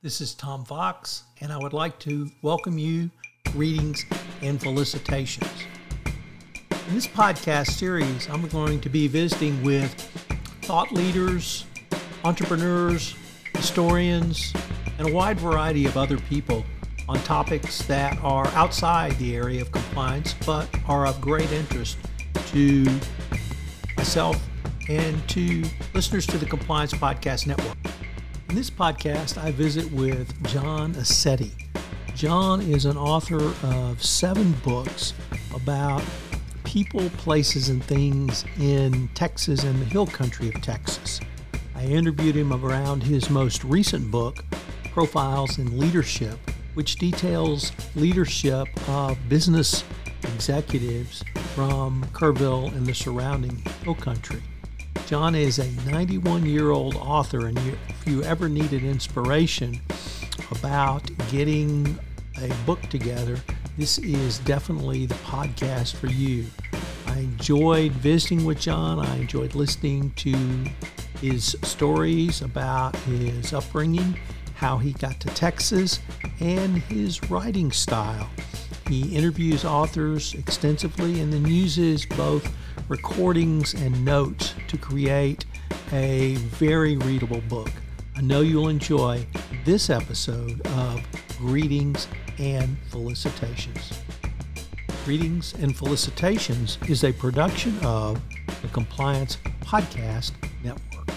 This is Tom Fox, and I would like to welcome you, greetings, and felicitations. In this podcast series, I'm going to be visiting with thought leaders, entrepreneurs, historians, and a wide variety of other people on topics that are outside the area of compliance but are of great interest to myself and to listeners to the Compliance Podcast Network. In this podcast, I visit with John Assetti. John is an author of seven books about people, places, and things in Texas and the hill country of Texas. I interviewed him around his most recent book, Profiles in Leadership, which details leadership of business executives from Kerrville and the surrounding hill country. John is a 91 year old author, and if you ever needed inspiration about getting a book together, this is definitely the podcast for you. I enjoyed visiting with John. I enjoyed listening to his stories about his upbringing, how he got to Texas, and his writing style. He interviews authors extensively and then uses both recordings and notes to create a very readable book. I know you'll enjoy this episode of Greetings and Felicitations. Greetings and Felicitations is a production of the Compliance Podcast Network.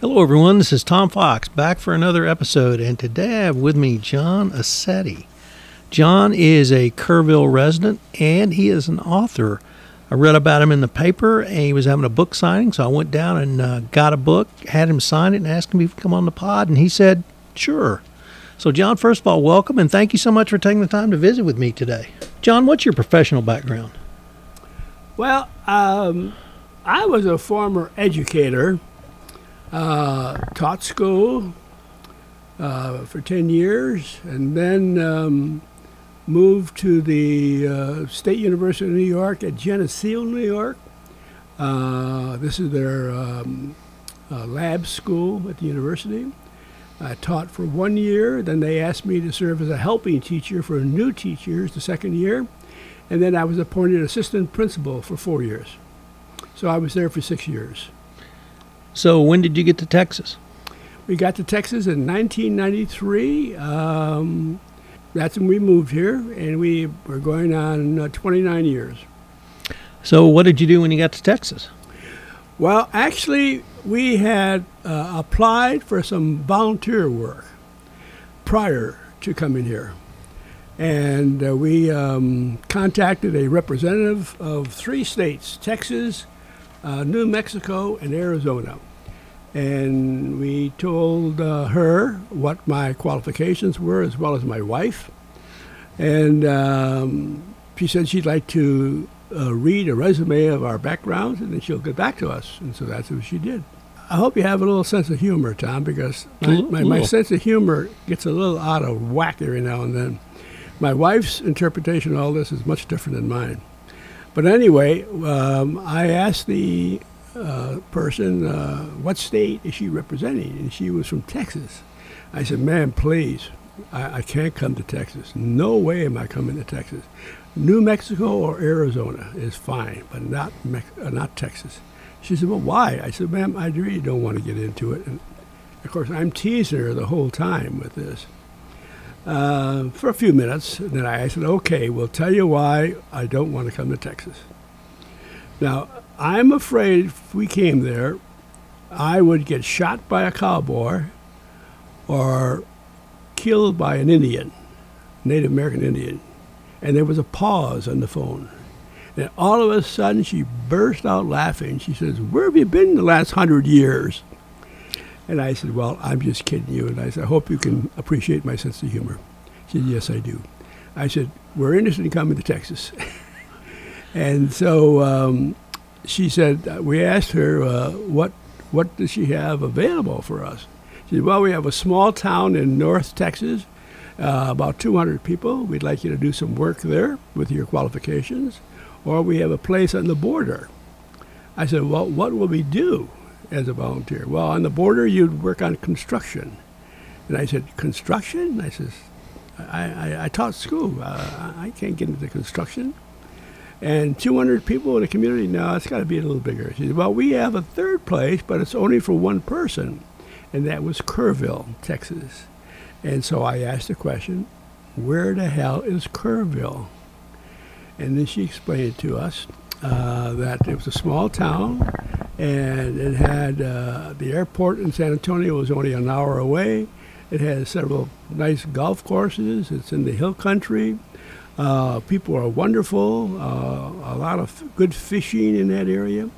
Hello, everyone. This is Tom Fox back for another episode, and today I have with me John Assetti. John is a Kerrville resident and he is an author. I read about him in the paper and he was having a book signing, so I went down and uh, got a book, had him sign it, and asked him if he could come on the pod, and he said, sure. So, John, first of all, welcome and thank you so much for taking the time to visit with me today. John, what's your professional background? Well, um, I was a former educator uh, taught school uh, for 10 years and then um, moved to the uh, State University of New York at Geneseo, New York. Uh, this is their um, uh, lab school at the university. I taught for one year, then they asked me to serve as a helping teacher for new teachers the second year, and then I was appointed assistant principal for four years. So I was there for six years. So when did you get to Texas? We got to Texas in 1993. Um, that's when we moved here, and we were going on uh, 29 years. So what did you do when you got to Texas? Well, actually, we had uh, applied for some volunteer work prior to coming here. And uh, we um, contacted a representative of three states Texas, uh, New Mexico, and Arizona and we told uh, her what my qualifications were as well as my wife. And um, she said she'd like to uh, read a resume of our backgrounds and then she'll get back to us. And so that's what she did. I hope you have a little sense of humor, Tom, because my, my, my sense of humor gets a little out of whack every now and then. My wife's interpretation of all this is much different than mine. But anyway, um, I asked the uh, person, uh, what state is she representing? And she was from Texas. I said, ma'am, please, I, I can't come to Texas. No way am I coming to Texas. New Mexico or Arizona is fine, but not uh, not Texas. She said, well, why? I said, ma'am, I really don't want to get into it. And of course, I'm teasing her the whole time with this. Uh, for a few minutes, then I said, okay, we'll tell you why I don't want to come to Texas. Now, I'm afraid if we came there, I would get shot by a cowboy or killed by an Indian, Native American Indian. And there was a pause on the phone. And all of a sudden, she burst out laughing. She says, Where have you been the last hundred years? And I said, Well, I'm just kidding you. And I said, I hope you can appreciate my sense of humor. She said, Yes, I do. I said, We're interested in coming to Texas. and so um, she said, uh, we asked her, uh, what, what does she have available for us? She said, well, we have a small town in North Texas, uh, about 200 people. We'd like you to do some work there with your qualifications. Or we have a place on the border. I said, well, what will we do? as a volunteer? Well, on the border, you'd work on construction. And I said, construction? I says, I, I, I taught school. Uh, I can't get into construction. And 200 people in the community? No, it's got to be a little bigger. She said, well, we have a third place, but it's only for one person. And that was Kerrville, Texas. And so I asked the question, where the hell is Kerrville? And then she explained to us uh, that it was a small town and it had uh, the airport in San Antonio was only an hour away. It has several nice golf courses. It's in the hill country. Uh, people are wonderful. Uh, a lot of good fishing in that area.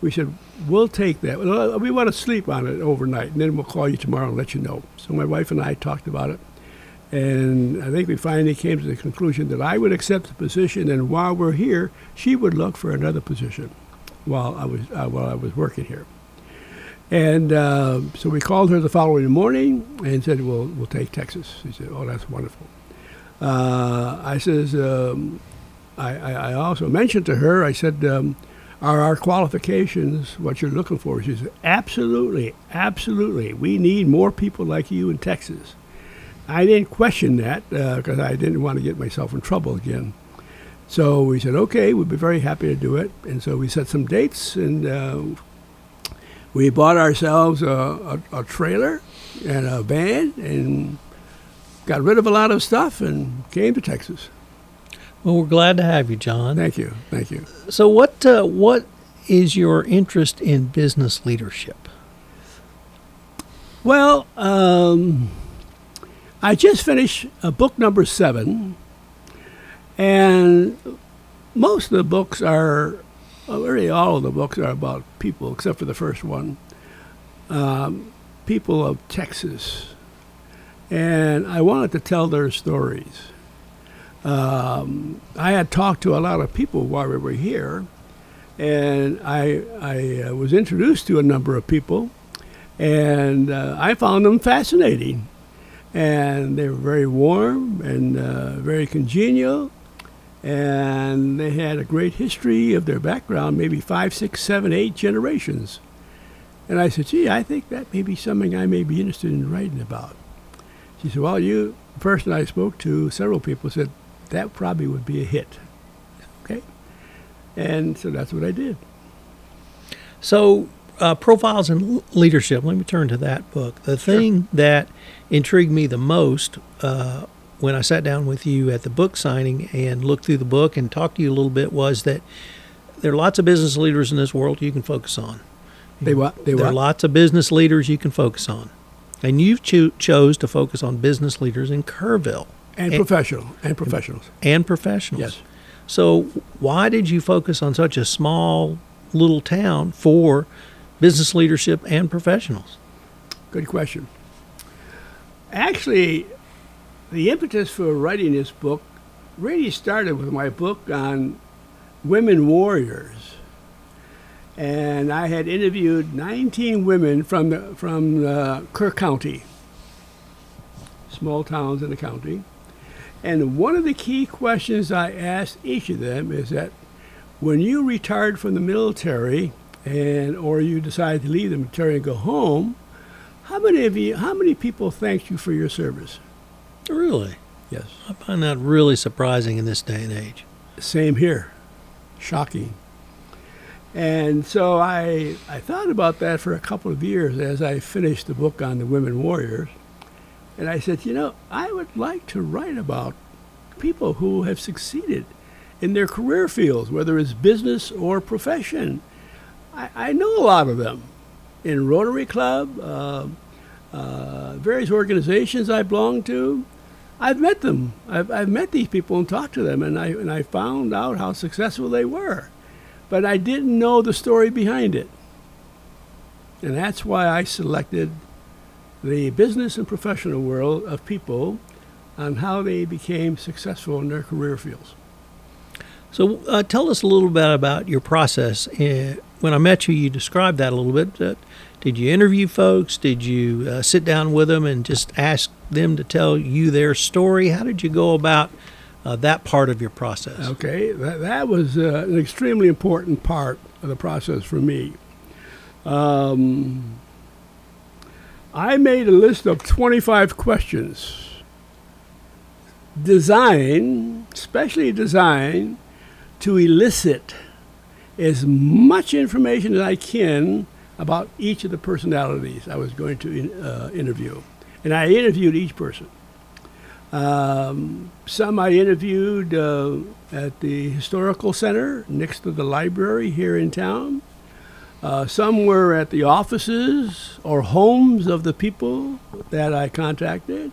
We said, we'll take that. We want to sleep on it overnight, and then we'll call you tomorrow and let you know. So my wife and I talked about it. And I think we finally came to the conclusion that I would accept the position, and while we're here, she would look for another position while I was uh, while I was working here. And uh, so we called her the following morning and said, "Well, we'll take Texas." She said, "Oh, that's wonderful." Uh, I says, um, I, I, also mentioned to her, I said, um, "Are our qualifications what you're looking for?" She said, "Absolutely, absolutely. We need more people like you in Texas." I didn't question that because uh, I didn't want to get myself in trouble again. So we said, okay, we'd be very happy to do it. And so we set some dates and uh, we bought ourselves a, a, a, trailer and a van and got rid of a lot of stuff and came to Texas. Well, we're glad to have you, John. Thank you. Thank you. So, what uh, what is your interest in business leadership? Well, um, I just finished uh, book number seven, and most of the books are, well, really all of the books are about people, except for the first one, um, people of Texas. And I wanted to tell their stories. Um, I had talked to a lot of people while we were here, and I, I uh, was introduced to a number of people, and uh, I found them fascinating and they were very warm and uh, very congenial. And they had a great history of their background, maybe five, six, seven, eight generations. And I said, gee, I think that may be something I may be interested in writing about. She said, well, you, the person I spoke to, several people said, that probably would be a hit. Okay. And so that's what I did. So uh, profiles in leadership. Let me turn to that book. The sure. thing that intrigued me the most uh, when I sat down with you at the book signing and looked through the book and talked to you a little bit was that there are lots of business leaders in this world you can focus on. They what? They there what? are lots of business leaders you can focus on, and you cho- chose to focus on business leaders in Kerrville and, and professional and professionals and professionals. Yes. So why did you focus on such a small little town for business leadership and professionals? Good question. Actually, the impetus for writing this book really started with my book on women warriors. And I had interviewed 19 women from the, from the Kerr County, small towns in the county. And one of the key questions I asked each of them is that when you retired from the military, and or you decide to leave the military and go home, how many of you, how many people thanked you for your service? Really? Yes. I find that really surprising in this day and age. Same here. Shocking. And so I, I thought about that for a couple of years as I finished the book on the women warriors. And I said, you know, I would like to write about people who have succeeded in their career fields, whether it's business or profession. I, I know a lot of them in Rotary Club, uh, uh, various organizations I belong to. I've met them. I've, I've met these people and talked to them, and I, and I found out how successful they were. But I didn't know the story behind it. And that's why I selected the business and professional world of people on how they became successful in their career fields. So, uh, tell us a little bit about your process. Uh, when I met you, you described that a little bit. Uh, did you interview folks? Did you uh, sit down with them and just ask them to tell you their story? How did you go about uh, that part of your process? Okay, that, that was uh, an extremely important part of the process for me. Um, I made a list of 25 questions designed, specially designed, to elicit as much information as I can about each of the personalities I was going to uh, interview. And I interviewed each person. Um, some I interviewed uh, at the Historical Center next to the library here in town. Uh, some were at the offices or homes of the people that I contacted.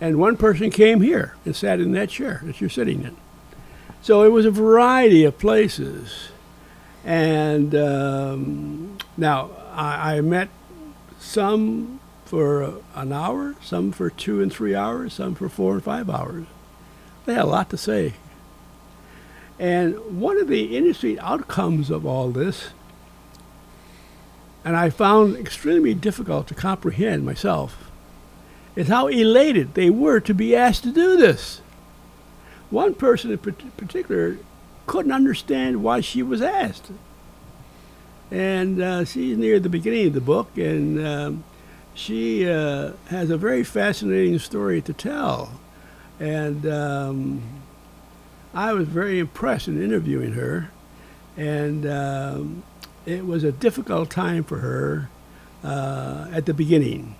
And one person came here and sat in that chair that you're sitting in. So it was a variety of places. And um, now I, I, met some for an hour, some for two and three hours, some for four and five hours. They had a lot to say. And one of the interesting outcomes of all this, and I found extremely difficult to comprehend myself, is how elated they were to be asked to do this. One person in particular couldn't understand why she was asked. And uh, she's near the beginning of the book, and um, she uh, has a very fascinating story to tell. And um, I was very impressed in interviewing her. And um, it was a difficult time for her uh, at the beginning.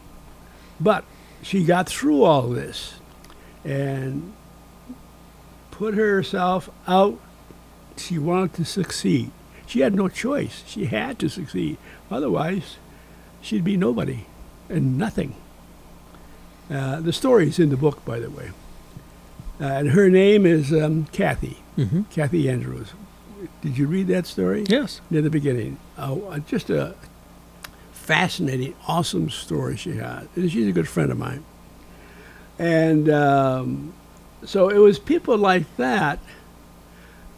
But she got through all this and put herself out. She wanted to succeed. She had no choice. She had to succeed. Otherwise, she'd be nobody and nothing. Uh, the story's in the book, by the way. Uh, and her name is um, Kathy, mm-hmm. Kathy Andrews. Did you read that story? Yes. Near the beginning. Uh, just a fascinating, awesome story she had. And she's a good friend of mine. And um, so it was people like that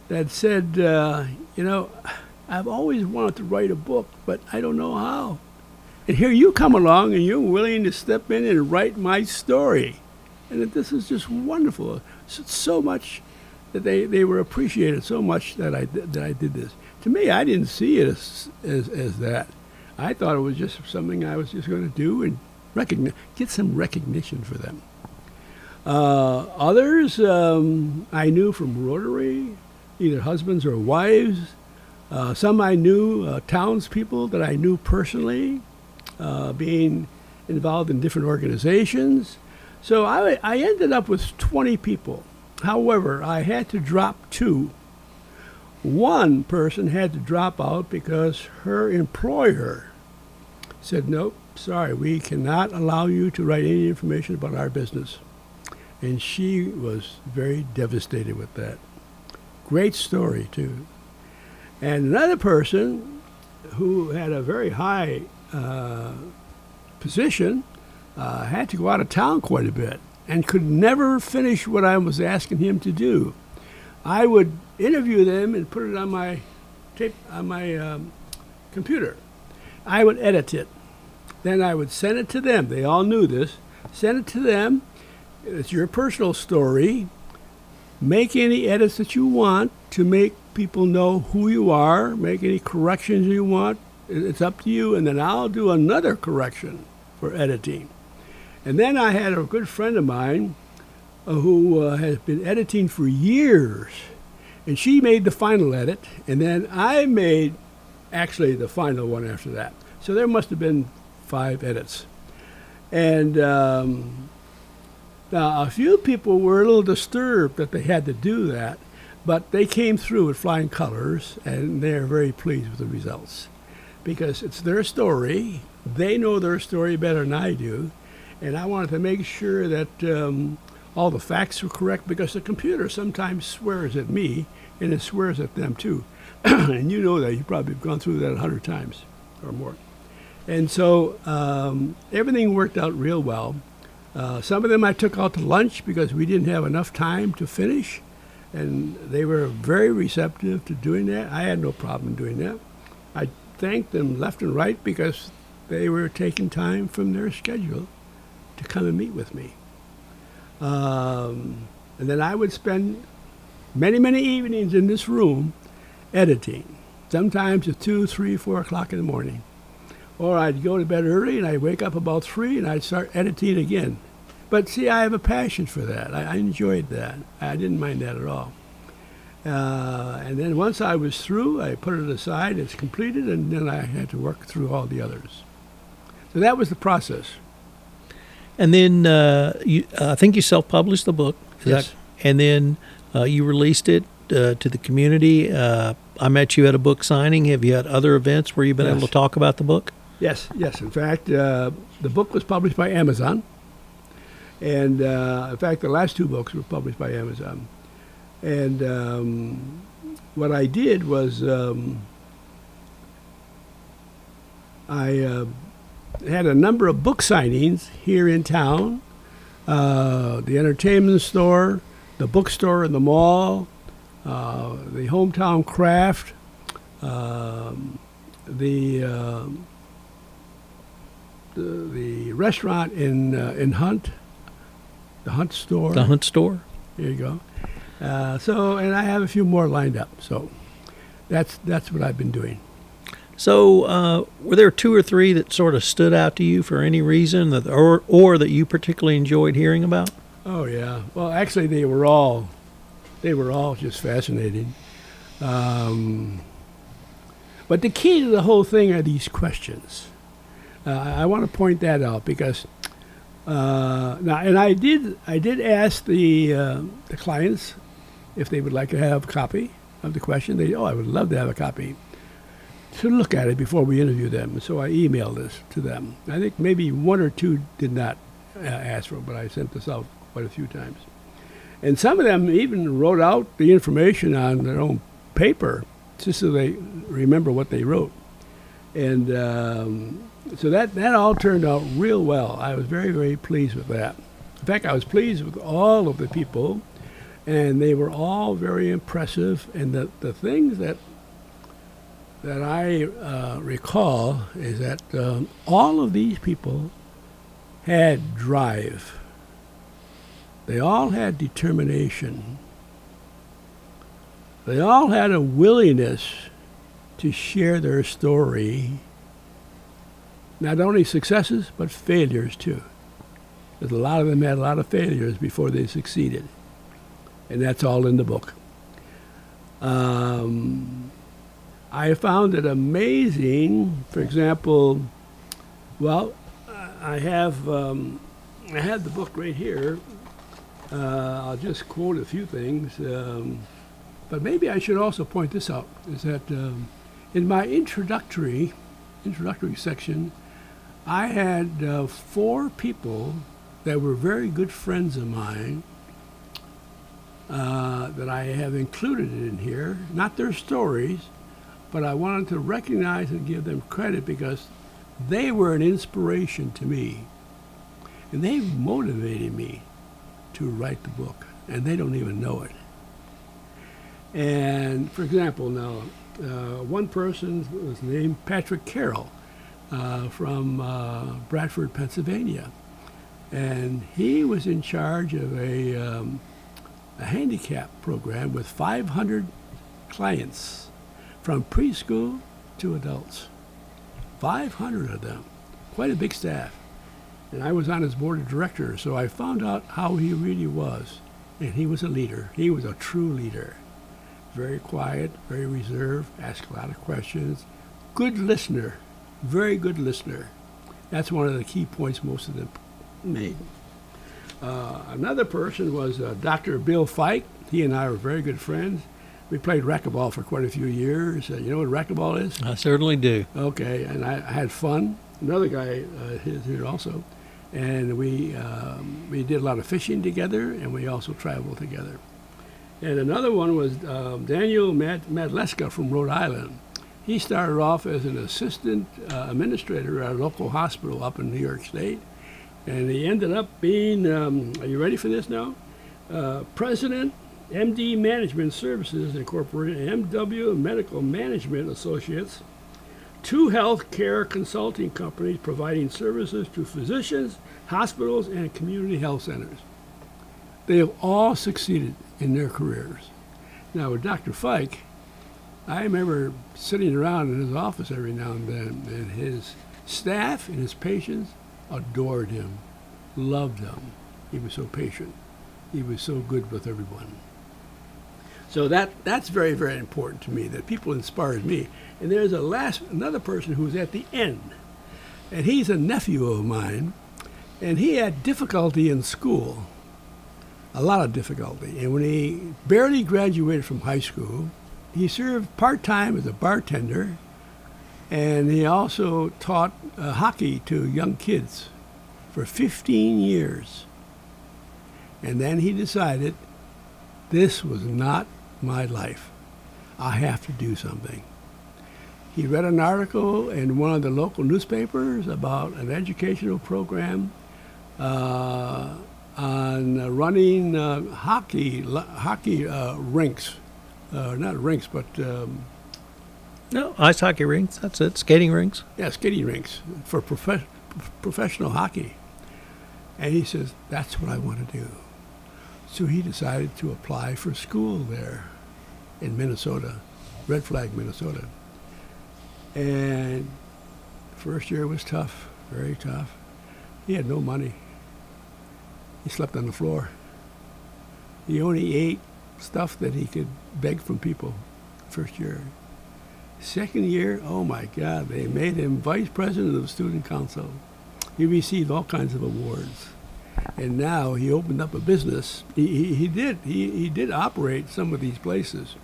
that said, uh, you know, I've always wanted to write a book, but I don't know how. And here you come along and you're willing to step in and write my story. And this is just wonderful. So much that they, they were appreciated so much that I, that I did this. To me, I didn't see it as, as, as that. I thought it was just something I was just going to do and recognize, get some recognition for them. Uh, others um, I knew from Rotary, either husbands or wives. Uh, some I knew, uh, townspeople that I knew personally, uh, being involved in different organizations. So I, I ended up with 20 people. However, I had to drop two. One person had to drop out because her employer said, Nope, sorry, we cannot allow you to write any information about our business. And she was very devastated with that. Great story, too. And another person who had a very high uh, position uh, had to go out of town quite a bit and could never finish what I was asking him to do. I would interview them and put it on my tape on my um, computer. I would edit it. Then I would send it to them. They all knew this. Send it to them. It's your personal story. Make any edits that you want to make people know who you are. Make any corrections you want. It's up to you. And then I'll do another correction for editing. And then I had a good friend of mine uh, who uh, has been editing for years. And she made the final edit, and then I made actually the final one after that. So there must have been five edits. And um, now a few people were a little disturbed that they had to do that, but they came through with flying colors, and they're very pleased with the results because it's their story. They know their story better than I do, and I wanted to make sure that um, all the facts were correct because the computer sometimes swears at me and it swears at them too. and you know that. You probably have gone through that a hundred times or more. And so um, everything worked out real well. Uh, some of them I took out to lunch because we didn't have enough time to finish. And they were very receptive to doing that. I had no problem doing that. I thanked them left and right because they were taking time from their schedule to come and meet with me. Um, and then I would spend many, many evenings in this room editing, sometimes at 2, 3, 4 o'clock in the morning. or I'd go to bed early and I'd wake up about three and I'd start editing again. But see, I have a passion for that. I, I enjoyed that. I didn't mind that at all. Uh, and then once I was through, I put it aside. It's completed, and then I had to work through all the others. So that was the process. And then uh, you, uh, I think you self-published the book. Yes. That, and then uh, you released it uh, to the community. Uh, I met you at a book signing. Have you had other events where you've been able to talk about the book? Yes, yes. In fact, uh, the book was published by Amazon. And uh, in fact, the last two books were published by Amazon. And um, what I did was um, I uh, had a number of book signings here in town uh, the entertainment store, the bookstore in the mall, uh, the hometown craft, um, the. um the, the restaurant in uh, in Hunt, the Hunt store. The Hunt Store. There you go. Uh, so, and I have a few more lined up. So, that's that's what I've been doing. So, uh, were there two or three that sort of stood out to you for any reason, that, or or that you particularly enjoyed hearing about? Oh yeah. Well, actually, they were all they were all just fascinating. Um, but the key to the whole thing are these questions. Uh, I I want to point that out because uh, now, and I did I did ask the uh, the clients if they would like to have a copy of the question. They oh, I would love to have a copy to look at it before we interview them. So I emailed this to them. I think maybe one or two did not uh, ask for it, but I sent this out quite a few times. And some of them even wrote out the information on their own paper just so they remember what they wrote. And um, so that, that all turned out real well. I was very, very pleased with that. In fact, I was pleased with all of the people, and they were all very impressive. And the, the things that that I uh, recall is that um, all of these people had drive. They all had determination. They all had a willingness to share their story, not only successes, but failures too. Because a lot of them had a lot of failures before they succeeded. And that's all in the book. Um, I found it amazing. For example, well, I have um, I had the book right here. Uh, I'll just quote a few things, um, but maybe I should also point this out: is that um, in my introductory introductory section, I had uh, four people that were very good friends of mine uh, that I have included in here. Not their stories, but I wanted to recognize and give them credit because they were an inspiration to me. And they motivated me to write the book, and they don't even know it. And for example, now, uh, one person was named Patrick Carroll uh, from uh, Bradford, Pennsylvania. And he was in charge of a, um, a handicap program with 500 clients from preschool to adults. 500 of them. Quite a big staff. And I was on his board of directors, so I found out how he really was. And he was a leader. He was a true leader. Very quiet, very reserved, asked a lot of questions. Good listener. Very good listener. That's one of the key points most of them made. Uh, another person was uh, Dr. Bill Fike. He and I were very good friends. We played racquetball for quite a few years. Uh, you know what racquetball is? I certainly do. Okay, and I, I had fun. Another guy uh, is here also, and we um, we did a lot of fishing together, and we also traveled together. And another one was um, Daniel Mad- Madleska from Rhode Island. He started off as an assistant uh, administrator at a local hospital up in New York State, and he ended up being. Um, are you ready for this now? Uh, president MD Management Services Incorporated, MW Medical Management Associates, two health care consulting companies providing services to physicians, hospitals, and community health centers. They have all succeeded in their careers. Now, with Dr. Fike, I remember sitting around in his office every now and then, and his staff and his patients adored him, loved him. He was so patient. He was so good with everyone. So that that's very very important to me. That people inspired me. And there's a last another person who was at the end, and he's a nephew of mine, and he had difficulty in school, a lot of difficulty. And when he barely graduated from high school, he served part time as a bartender, and he also taught uh, hockey to young kids for 15 years. And then he decided this was not my life. I have to do something. He read an article in one of the local newspapers about an educational program uh, on running uh, hockey hockey uh, rinks, uh, not rinks, but um, no ice hockey rinks. That's it. Skating rinks. Yeah, skating rinks for prof- professional hockey. And he says that's what I want to do. So he decided to apply for school there in Minnesota, Red Flag, Minnesota. And first year was tough, very tough. He had no money. He slept on the floor. He only ate stuff that he could beg from people first year. Second year, oh my God, they made him vice president of the student council. He received all kinds of awards and now he opened up a business. He, he, he did he, he did operate some of these places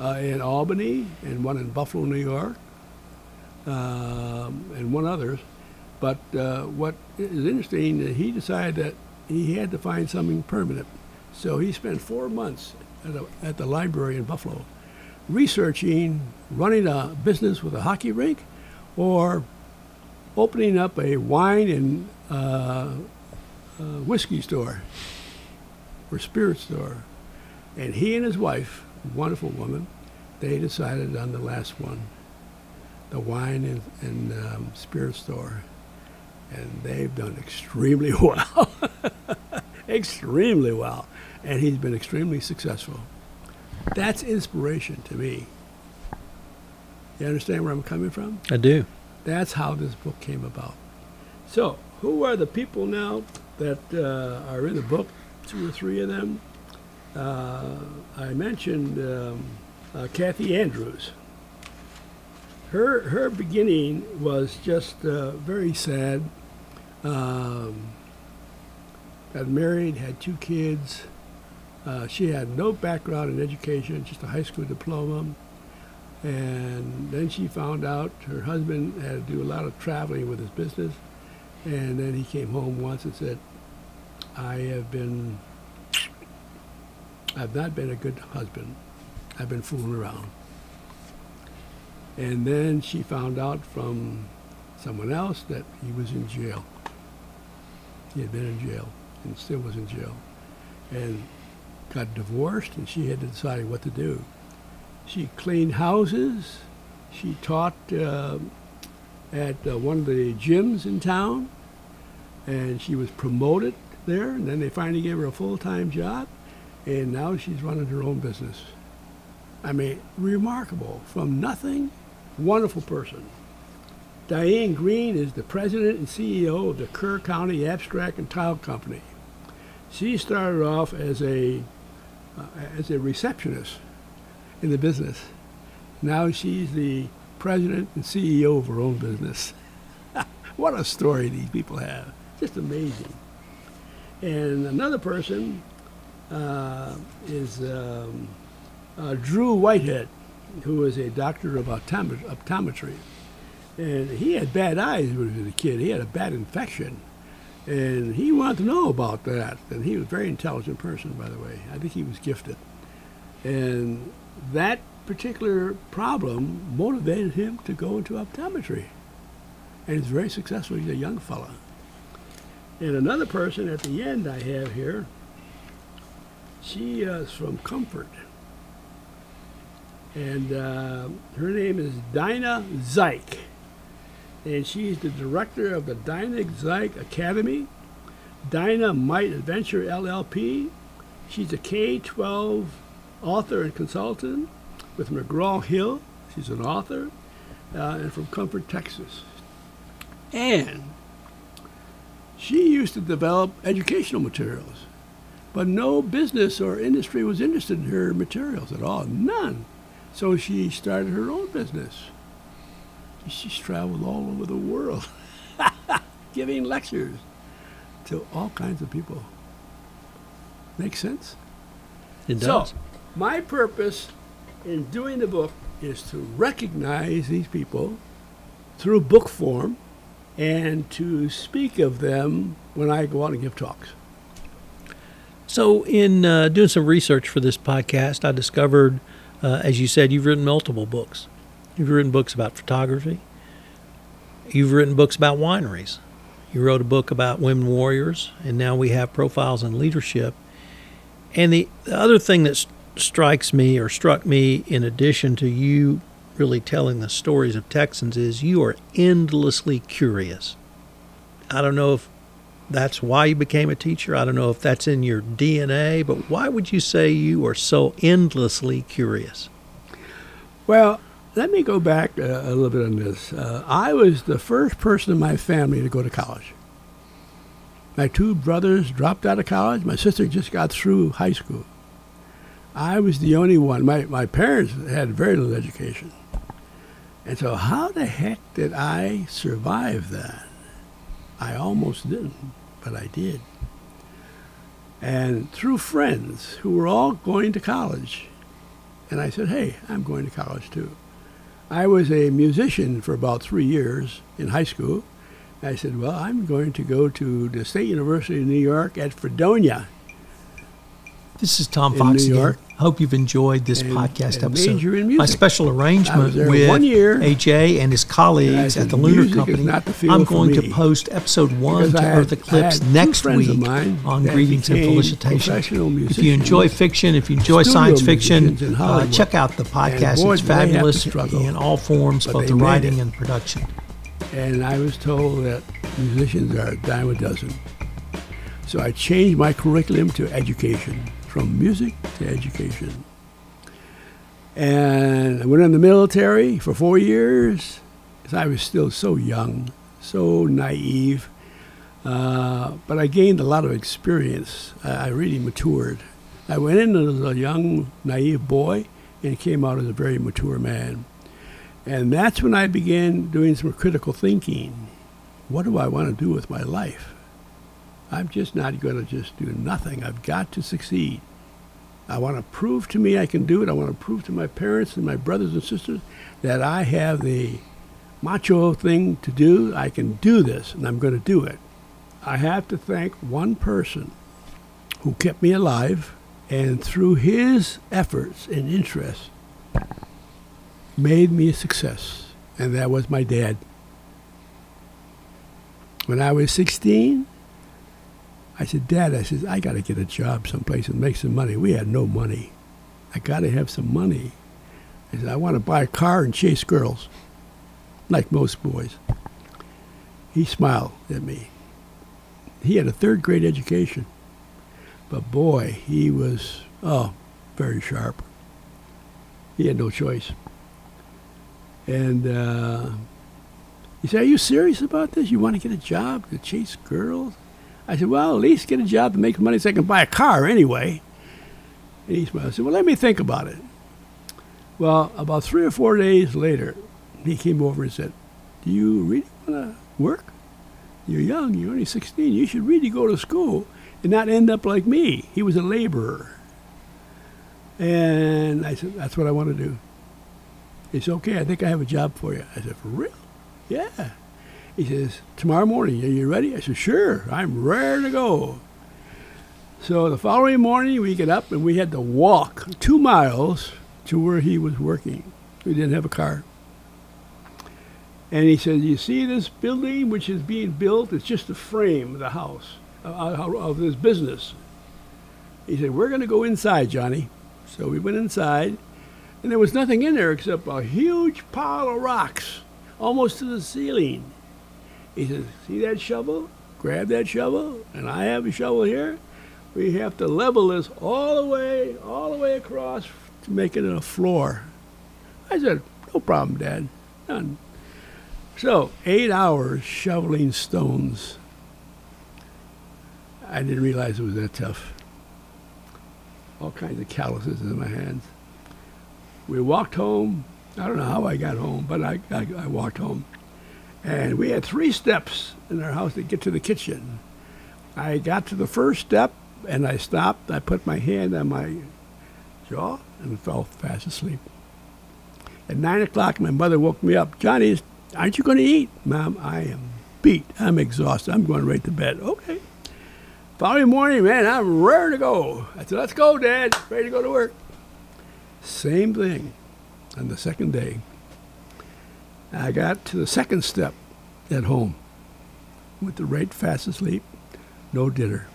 uh, in Albany and one in Buffalo, New York, um, and one others. But uh, what is interesting, he decided that he had to find something permanent. So he spent four months at, a, at the library in Buffalo researching running a business with a hockey rink or opening up a wine and uh, uh, whiskey store or spirit store. And he and his wife, wonderful woman, they decided on the last one, the wine and, and um, spirit store. And they've done extremely well. extremely well. And he's been extremely successful. That's inspiration to me. You understand where I'm coming from? I do. That's how this book came about. So, who are the people now that uh, are in the book, two or three of them. Uh, I mentioned um, uh, Kathy Andrews. Her, her beginning was just uh, very sad. Um, got married, had two kids. Uh, she had no background in education, just a high school diploma. And then she found out her husband had to do a lot of traveling with his business and then he came home once and said, I have been, I've not been a good husband. I've been fooling around. And then she found out from someone else that he was in jail. He had been in jail and still was in jail. And got divorced and she had to decide what to do. She cleaned houses. She taught uh, at uh, one of the gyms in town and she was promoted there, and then they finally gave her a full-time job, and now she's running her own business. I mean, remarkable. From nothing, wonderful person. Diane Green is the president and CEO of the Kerr County Abstract and Title Company. She started off as a uh, as a receptionist in the business. Now she's the president and CEO of her own business. what a story these people have. Just amazing. And another person uh, is um, uh, Drew Whitehead, who was a doctor of optometry. And he had bad eyes when he was a kid. He had a bad infection. And he wanted to know about that. And he was a very intelligent person, by the way. I think he was gifted. And that particular problem motivated him to go into optometry. And he's very successful. He's a young fellow. And another person at the end I have here, she is from Comfort. And uh, her name is Dinah Zike. And she's the director of the Dinah Zike Academy, Might Adventure LLP. She's a K 12 author and consultant with McGraw Hill. She's an author uh, and from Comfort, Texas. And she used to develop educational materials, but no business or industry was interested in her materials at all. None. So she started her own business. She's traveled all over the world giving lectures to all kinds of people. Make sense? It does. So, my purpose in doing the book is to recognize these people through book form and to speak of them when I go out and give talks. So, in uh, doing some research for this podcast, I discovered, uh, as you said, you've written multiple books. You've written books about photography. You've written books about wineries. You wrote a book about women warriors, and now we have profiles in leadership. And the, the other thing that strikes me or struck me, in addition to you really telling the stories of Texans, is you are endlessly curious. I don't know if that's why you became a teacher. I don't know if that's in your DNA, but why would you say you are so endlessly curious? Well, let me go back uh, a little bit on this. Uh, I was the first person in my family to go to college. My two brothers dropped out of college. My sister just got through high school. I was the only one. My, my parents had very little education. And so, how the heck did I survive that? I almost didn't, but I did. And through friends who were all going to college, and I said, hey, I'm going to college too. I was a musician for about three years in high school. I said, well, I'm going to go to the State University of New York at Fredonia. This is Tom In Fox New again. York. Hope you've enjoyed this And- podcast and episode. My special arrangement with one year. AJ and his colleagues said, at the Lunar Company. the I'm going to post episode one to had- Earth Eclipse next week on Greetings and Felicitations. If you enjoy fiction, if you enjoy science fiction, uh, check out the podcast. boy, it's do they have to fabulous in all forms, But both the writing it. and production. And I was told that musicians are a dime a dozen. So I changed my curriculum to education, from music to education. And I went in the military for four years I was still so young, so naive. Uh, but I gained a lot of experience. I, I really matured. I went in as a young, naive boy and came out as a very mature man. And that's when I began doing some critical thinking. What do I want to do with my life? I'm just not going to just do nothing. I've got to succeed. I want to prove to me I can do it. I want to prove to my parents and my brothers and sisters that I have the macho thing to do. I can do this, and I'm going to do it. I have to thank one person who kept me alive, and through his efforts and interests, made me a success, and that was my dad. When I was 16, I said, Dad, I said, I got to get a job someplace and make some money. We had no money. I got to have some money. I said, I want to buy a car and chase girls, like most boys. He smiled at me. He had a third grade education, but boy, he was, oh, very sharp. He had no choice. And uh, he said, Are you serious about this? You want to get a job to chase girls? I said, Well, at least get a job to make money so I can buy a car anyway. And he smiled. I said, Well, let me think about it. Well, about three or four days later, he came over and said, Do you really want to work? You're young, you're only 16. You should really go to school and not end up like me. He was a laborer. And I said, That's what I want to do. He said, Okay, I think I have a job for you. I said, For real? Yeah. He says, Tomorrow morning, are you ready? I said, Sure, I'm ready to go. So the following morning, we get up and we had to walk two miles to where he was working. We didn't have a car. And he said, You see this building which is being built? It's just the frame of the house, uh, of this business. He said, We're going to go inside, Johnny. So we went inside, and there was nothing in there except a huge pile of rocks, almost to the ceiling. He says, See that shovel? Grab that shovel, and I have a shovel here. We have to level this all the way, all the way across to make it a floor. I said, No problem, Dad. None. So, eight hours shoveling stones. I didn't realize it was that tough. All kinds of calluses in my hands. We walked home. I don't know how I got home, but I, I, I walked home. And we had three steps in our house to get to the kitchen. I got to the first step and I stopped. I put my hand on my jaw and fell fast asleep. At nine o'clock, my mother woke me up. Johnny, aren't you going to eat? Mom, I am beat. I'm exhausted. I'm going right to bed. Okay. Following morning, man, I'm ready to go. I said, let's go, Dad. Ready to go to work. Same thing on the second day. I got to the second step at home. with the right fast asleep. No dinner.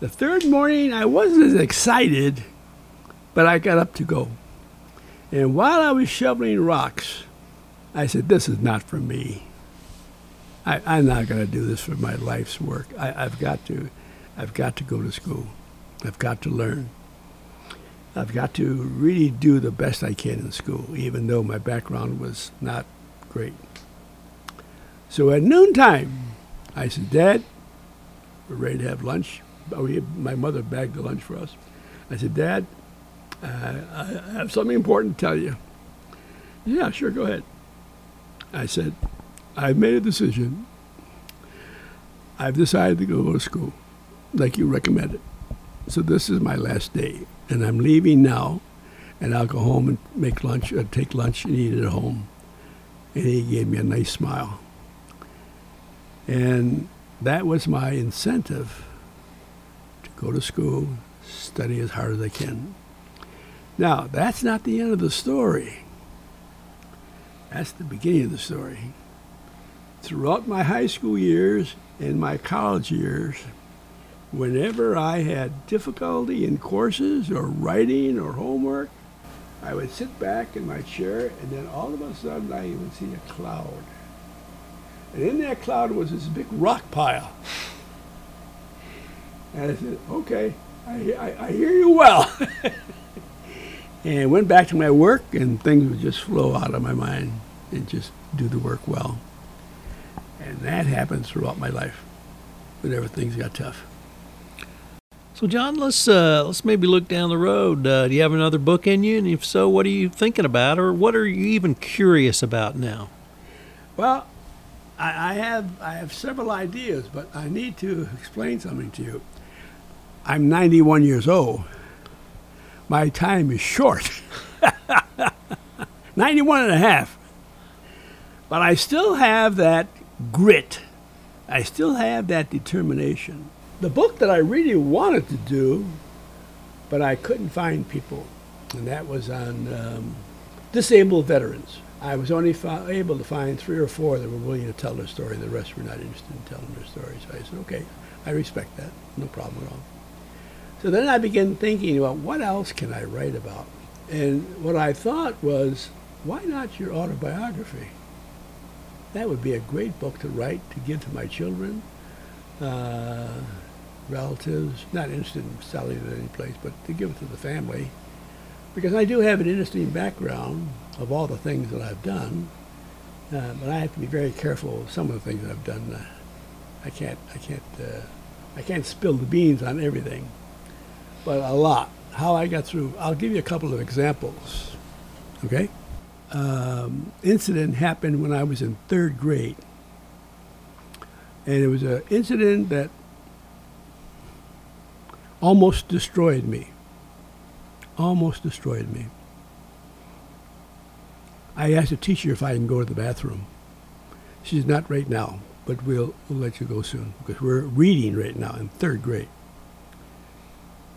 The third morning, I wasn't as excited, but I got up to go. And while I was shoveling rocks, I said, This is not for me. I, am not going to do this for my life's work. I, I've got to, I've got to go to school. I've got to learn. I've got to really do the best I can in school, even though my background was not great. So at noontime, I said, Dad, we're ready to have lunch. Oh, had, my mother bagged the lunch for us. I said, Dad, uh, I have something important to tell you. Yeah, sure, go ahead. I said, I've made a decision. I've decided to go to school, like you recommended. So this is my last day, and I'm leaving now, and I'll go home and make lunch, uh, take lunch and eat it at home. And he gave me a nice smile. And that was my incentive to go to school, study as hard as I can. Now, that's not the end of the story. That's the beginning of the story. Throughout my high school years and my college years, whenever I had difficulty in courses or writing or homework, I would sit back in my chair and then all of a sudden I would see a cloud. And in that cloud was this big rock pile. And I said, okay, I, I, I hear you well. and went back to my work and things would just flow out of my mind and just do the work well. And that happened throughout my life whenever things got tough. So, John, let's uh, let's maybe look down the road. Uh, do you have another book in you? And if so, what are you thinking about, or what are you even curious about now? Well, I, I have I have several ideas, but I need to explain something to you. I'm 91 years old. My time is short. 91 and a half. But I still have that grit. I still have that determination. The book that I really wanted to do, but I couldn't find people, and that was on um, disabled veterans. I was only fi- able to find three or four that were willing to tell their story. The rest were not interested in telling their story. So I said, okay, I respect that. No problem at all. So then I began thinking about what else can I write about? And what I thought was, why not your autobiography? That would be a great book to write to give to my children, uh, relatives, not interested in selling it any place, but to give it to the family. Because I do have an interesting background of all the things that I've done, uh, but I have to be very careful of some of the things that I've done. Uh, I can't, I can't, uh, I can't spill the beans on everything, but a lot. How I got through. I'll give you a couple of examples. Okay um, incident happened when I was in third grade. And it was an incident that almost destroyed me. Almost destroyed me. I asked the teacher if I can go to the bathroom. She's not right now, but we'll, we'll let you go soon because we're reading right now in third grade.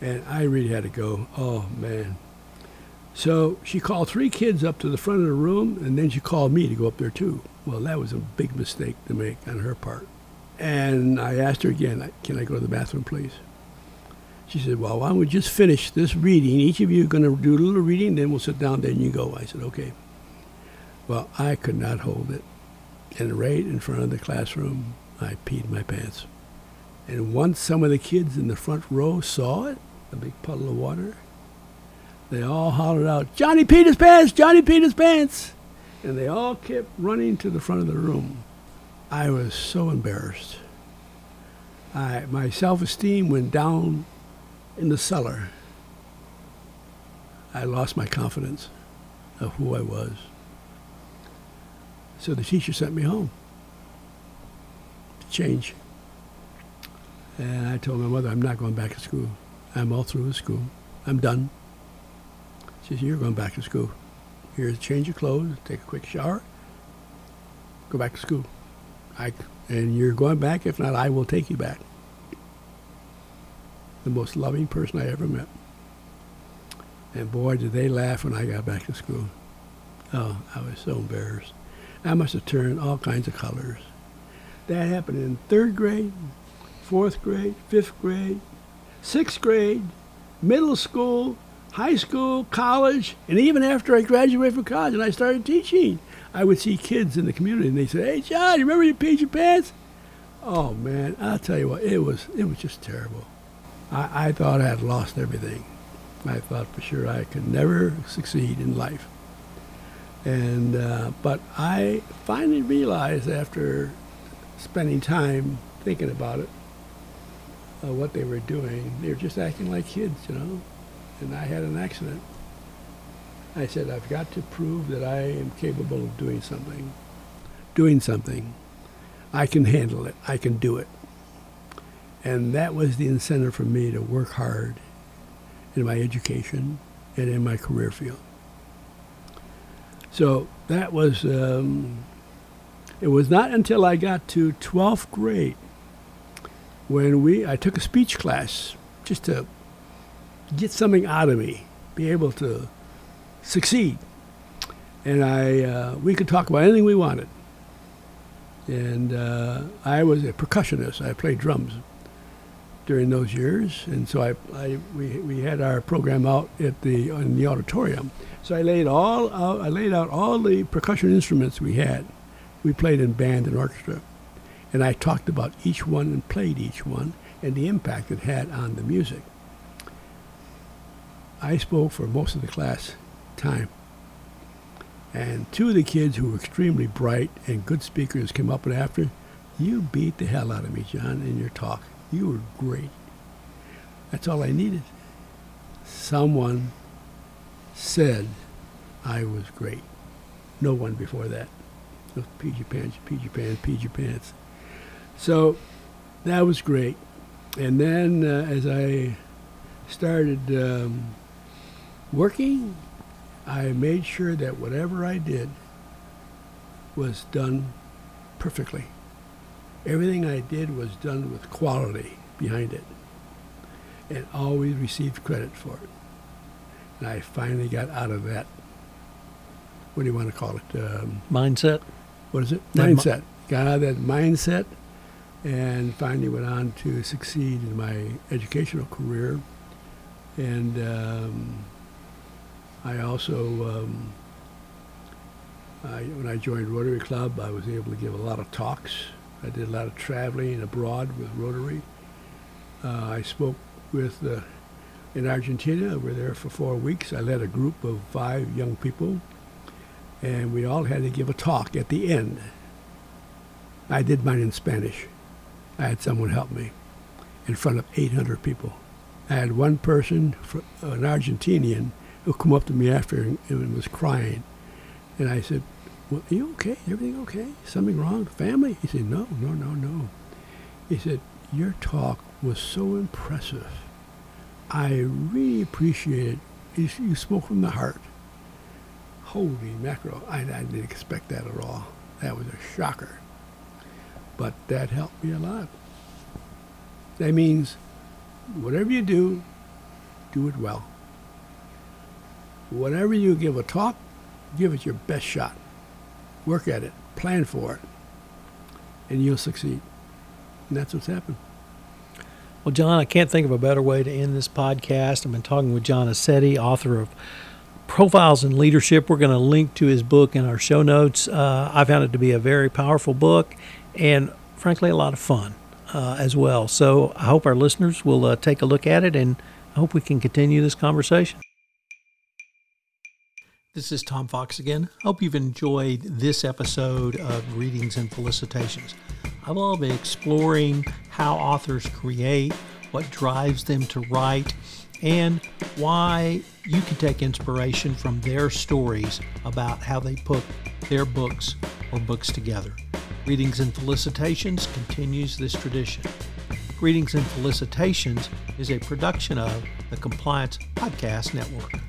And I really had to go. Oh, man. So she called three kids up to the front of the room, and then she called me to go up there too. Well, that was a big mistake to make on her part. And I asked her again, can I go to the bathroom, please? She said, well, why don't we just finish this reading? Each of you are going to do a little reading, then we'll sit down, then you go. I said, okay. Well, I could not hold it. And right in front of the classroom, I peed my pants. And once some of the kids in the front row saw it, a big puddle of water, they all hollered out, Johnny peed his pants! Johnny peed his pants! and they all kept running to the front of the room. I was so embarrassed. I, my self-esteem went down in the cellar. I lost my confidence of who I was. So the teacher sent me home to change. And I told my mother, I'm not going back to school. I'm all through with school. I'm done. She said, You're going back to school. Here's a change of clothes, take a quick shower, go back to school. I, and you're going back. If not, I will take you back. The most loving person I ever met. And boy, did they laugh when I got back to school. Oh, I was so embarrassed. I must have turned all kinds of colors. That happened in third grade, fourth grade, fifth grade, sixth grade, middle school, high school, college, and even after I graduated from college and I started teaching, I would see kids in the community and they said, "Hey, John, you remember your pants?" Oh man, I'll tell you what, it was it was just terrible. I, I thought I had lost everything. I thought for sure I could never succeed in life. And uh, but I finally realized after spending time thinking about it, uh, what they were doing, they were just acting like kids, you know. And I had an accident. I said, I've got to prove that I am capable of doing something. Doing something. I can handle it. I can do it. And that was the incentive for me to work hard in my education and in my career field. So that was, um, it was not until I got to 12th grade when we, I took a speech class just to get something out of me, be able to succeed. And I, uh, we could talk about anything we wanted. And uh, I was a percussionist. I played drums during those years, and so I, I we, we had our program out at the in the auditorium. So I laid all out, I laid out all the percussion instruments we had. We played in band and orchestra, and I talked about each one and played each one and the impact it had on the music. I spoke for most of the class time. And two of the kids who were extremely bright and good speakers came up and after, you beat the hell out of me, John, in your talk. You were great. That's all I needed. Someone said I was great. No one before that. Peed pants, your pants, your pants. So that was great. And then uh, as I started um, working, I made sure that whatever I did was done perfectly. Everything I did was done with quality behind it and always received credit for it. And I finally got out of that. What do you want to call it? Um, Mindset. what is it? That mi- mindset. got out of that mindset and finally went on to succeed in my educational career. And um, I also, um, I, when I joined Rotary Club, I was able to give a lot of talks. I did a lot of traveling abroad with Rotary. Uh, I spoke with uh, in Argentina. We were there for four weeks. I led a group of five young people, and we all had to give a talk at the end. I did mine in Spanish. I had someone help me in front of 800 people. I had one person, an Argentinian, who came up to me after and was crying. And I said, well, are you okay? Everything okay? Something wrong? Family? He said, no, no, no, no. He said, your talk was so impressive. I really appreciate it. You, you spoke from the heart. Holy mackerel. I, I didn't expect that at all. That was a shocker. But that helped me a lot. That means whatever you do, do it well. Whatever you give a talk, give it your best shot. Work at it, plan for it, and you'll succeed. And that's what's happened. Well, John, I can't think of a better way to end this podcast. I've been talking with John Assetti, author of Profiles in Leadership. We're going to link to his book in our show notes. Uh, I found it to be a very powerful book and, frankly, a lot of fun uh, as well. So I hope our listeners will uh, take a look at it and I hope we can continue this conversation. This is Tom Fox again. Hope you've enjoyed this episode of Greetings and Felicitations. I will be exploring how authors create, what drives them to write, and why you can take inspiration from their stories about how they put their books or books together. Greetings and Felicitations continues this tradition. Greetings and Felicitations is a production of the Compliance Podcast Network.